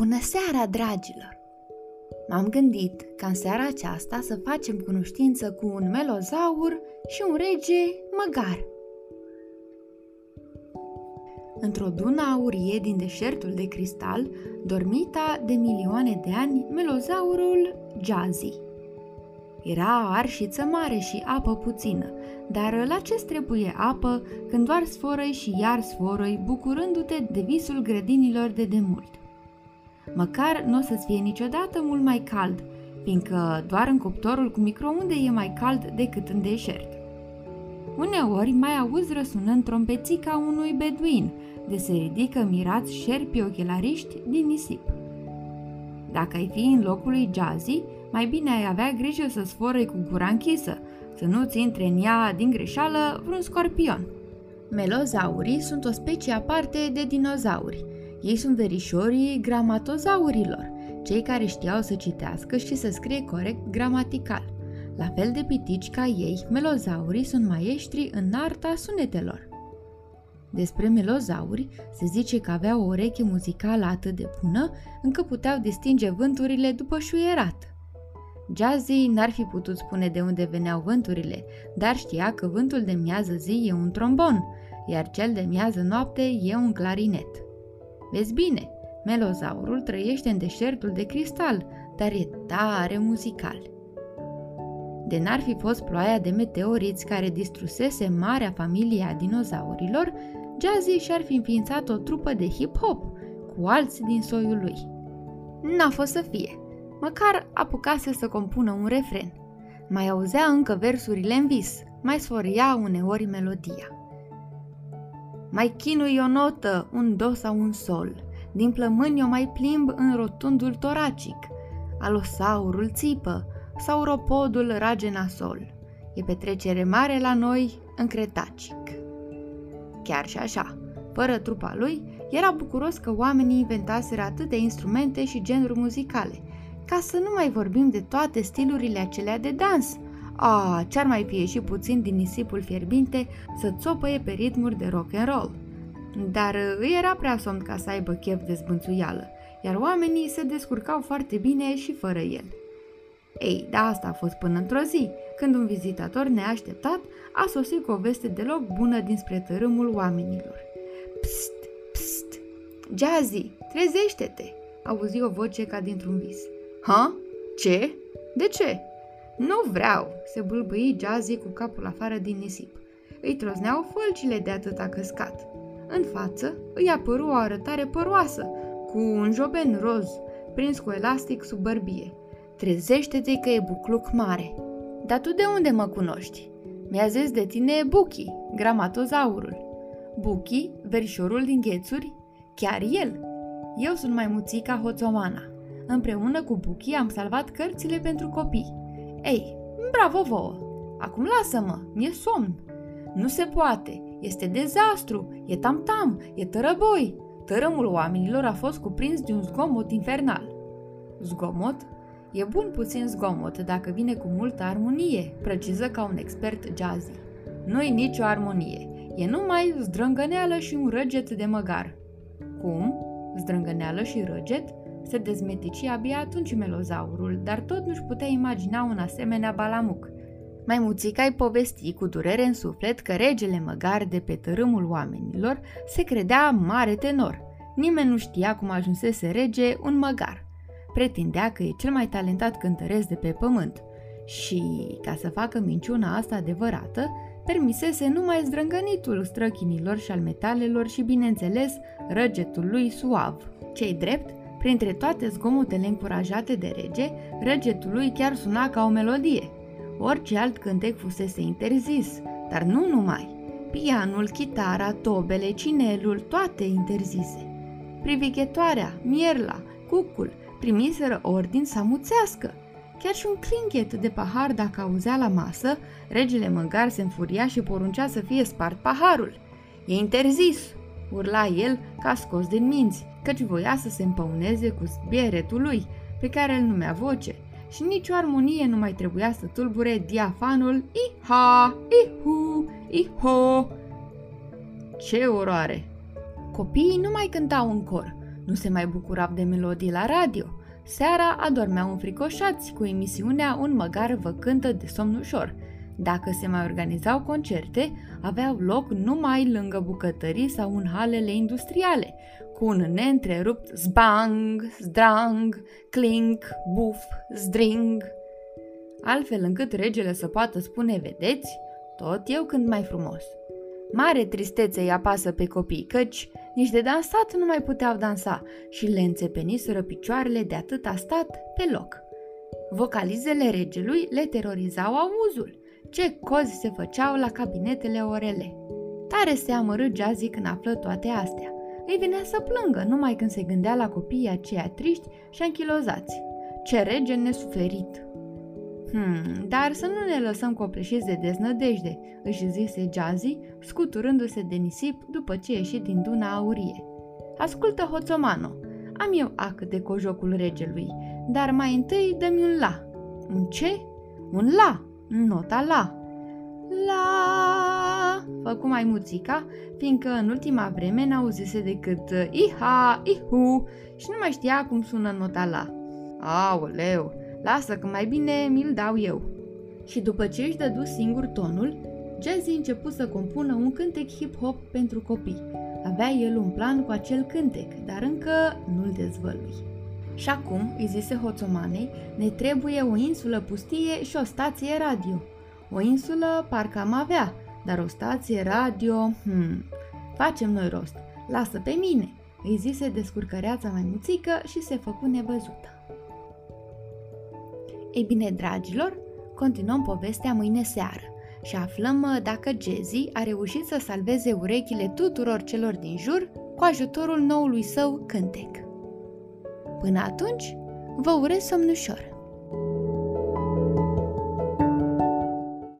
Bună seara, dragilor! M-am gândit ca în seara aceasta să facem cunoștință cu un melozaur și un rege măgar. Într-o dună aurie din deșertul de cristal, dormita de milioane de ani, melozaurul Jazzy. Era arșiță mare și apă puțină, dar la ce trebuie apă când doar sforăi și iar sforăi, bucurându-te de visul grădinilor de demult? Măcar nu o să-ți fie niciodată mult mai cald, fiindcă doar în cuptorul cu microunde e mai cald decât în deșert. Uneori mai auzi răsunând trompețica unui beduin, de se ridică mirați șerpi ochelariști din nisip. Dacă ai fi în locul lui Jazzy, mai bine ai avea grijă să sforăi cu gura închisă, să nu-ți intre în ea din greșeală vreun scorpion. Melozaurii sunt o specie aparte de dinozauri. Ei sunt verișorii gramatozaurilor, cei care știau să citească și să scrie corect gramatical. La fel de pitici ca ei, melozaurii sunt maestri în arta sunetelor. Despre melozauri se zice că aveau o ureche muzicală atât de bună încât puteau distinge vânturile după șuierat. Jazzy n-ar fi putut spune de unde veneau vânturile, dar știa că vântul de miază zi e un trombon, iar cel de miază noapte e un clarinet. Vezi bine, melozaurul trăiește în deșertul de cristal, dar e tare muzical. De n-ar fi fost ploaia de meteoriți care distrusese marea familie a dinozaurilor, Jazzy și-ar fi înființat o trupă de hip-hop, cu alții din soiul lui. N-a fost să fie, măcar apucase să compună un refren. Mai auzea încă versurile în vis, mai sfăria uneori melodia. Mai chinui o notă, un do sau un sol, din plămâni o mai plimb în rotundul toracic, alosaurul țipă, sauropodul rage nasol. E petrecere mare la noi în Cretacic. Chiar și așa, fără trupa lui, era bucuros că oamenii inventaseră atâtea instrumente și genuri muzicale, ca să nu mai vorbim de toate stilurile acelea de dans. A, ce-ar mai fi ieșit puțin din nisipul fierbinte să țopăie pe ritmuri de rock and roll. Dar îi era prea somn ca să aibă chef de zbânțuială, iar oamenii se descurcau foarte bine și fără el. Ei, da asta a fost până într-o zi, când un vizitator neașteptat a sosit cu o veste deloc bună dinspre tărâmul oamenilor. Psst, psst, Jazzy, trezește-te! Auzi o voce ca dintr-un vis. Ha? Ce? De ce? Nu vreau, se bâlbâi Jazzy cu capul afară din nisip. Îi trozneau fălcile de atâta căscat. În față îi apăru o arătare păroasă, cu un joben roz, prins cu elastic sub bărbie. Trezește-te că e bucluc mare. Dar tu de unde mă cunoști? Mi-a zis de tine Buchi, gramatozaurul. Buchi, verișorul din ghețuri? Chiar el. Eu sunt mai muțica Hoțomana. Împreună cu Buchi am salvat cărțile pentru copii. Ei, bravo vouă! Acum lasă-mă, mi-e somn. Nu se poate, este dezastru, e tam-tam, e tărăboi. Tărâmul oamenilor a fost cuprins de un zgomot infernal. Zgomot? E bun puțin zgomot dacă vine cu multă armonie, preciză ca un expert jazzy. Nu-i nicio armonie, e numai zdrângăneală și un răget de măgar. Cum? Zdrângăneală și răget? Se dezmetici abia atunci melozaurul, dar tot nu-și putea imagina un asemenea balamuc. Mai muțica îi povesti cu durere în suflet că regele măgar de pe tărâmul oamenilor se credea mare tenor. Nimeni nu știa cum ajunsese rege un măgar pretindea că e cel mai talentat cântăresc de pe pământ și, ca să facă minciuna asta adevărată, permisese numai zdrângănitul străchinilor și al metalelor și, bineînțeles, răgetul lui suav. Cei drept, printre toate zgomotele încurajate de rege, răgetul lui chiar suna ca o melodie. Orice alt cântec fusese interzis, dar nu numai. Pianul, chitara, tobele, cinelul, toate interzise. Privighetoarea, mierla, cucul, primiseră ordin să amuțească. Chiar și un clinchet de pahar dacă auzea la masă, regele măgar se înfuria și poruncea să fie spart paharul. E interzis, urla el ca scos din minți, căci voia să se împăuneze cu bieretul lui, pe care îl numea voce, și nicio armonie nu mai trebuia să tulbure diafanul i-ha, i-hu, i-ho. Ce oroare! Copiii nu mai cântau în cor, Nu se mai bucurau de melodii la radio. Seara adormeau înfricoșați cu emisiunea Un măgar vă cântă de somn ușor. Dacă se mai organizau concerte, aveau loc numai lângă bucătării sau în halele industriale, cu un neîntrerupt zbang, zdrang, clink, buf, zdring. Altfel încât regele să poată spune, vedeți, tot eu când mai frumos. Mare tristețe îi apasă pe copii, căci nici de dansat nu mai puteau dansa și le înțepeniseră picioarele de atât a stat pe loc. Vocalizele regelui le terorizau auzul. Ce cozi se făceau la cabinetele orele. Tare se amărâ Jazzy când află toate astea. Îi venea să plângă numai când se gândea la copiii aceia triști și anchilozați. Ce rege nesuferit! Hmm, dar să nu ne lăsăm copleșiți de deznădejde, își zise Jazzy, scuturându-se de nisip după ce ieși din duna aurie. Ascultă, Hoțomano, am eu ac de cojocul regelui, dar mai întâi dă-mi un la. Un ce? Un la, nota la. La, făcu mai muțica, fiindcă în ultima vreme n-auzise decât iha, ihu și nu mai știa cum sună nota la. Aoleu, Lasă că mai bine mi-l dau eu. Și după ce își dădu singur tonul, Jazzy început să compună un cântec hip-hop pentru copii. Avea el un plan cu acel cântec, dar încă nu-l dezvălui. Și acum, îi zise Hoțomanei, ne trebuie o insulă pustie și o stație radio. O insulă parcă am avea, dar o stație radio, hmm, facem noi rost. Lasă pe mine, îi zise descurcăreața mai muțică și se făcu nevăzută. Ei bine, dragilor, continuăm povestea mâine seară și aflăm uh, dacă Jazzy a reușit să salveze urechile tuturor celor din jur cu ajutorul noului său cântec. Până atunci, vă urez somn ușor!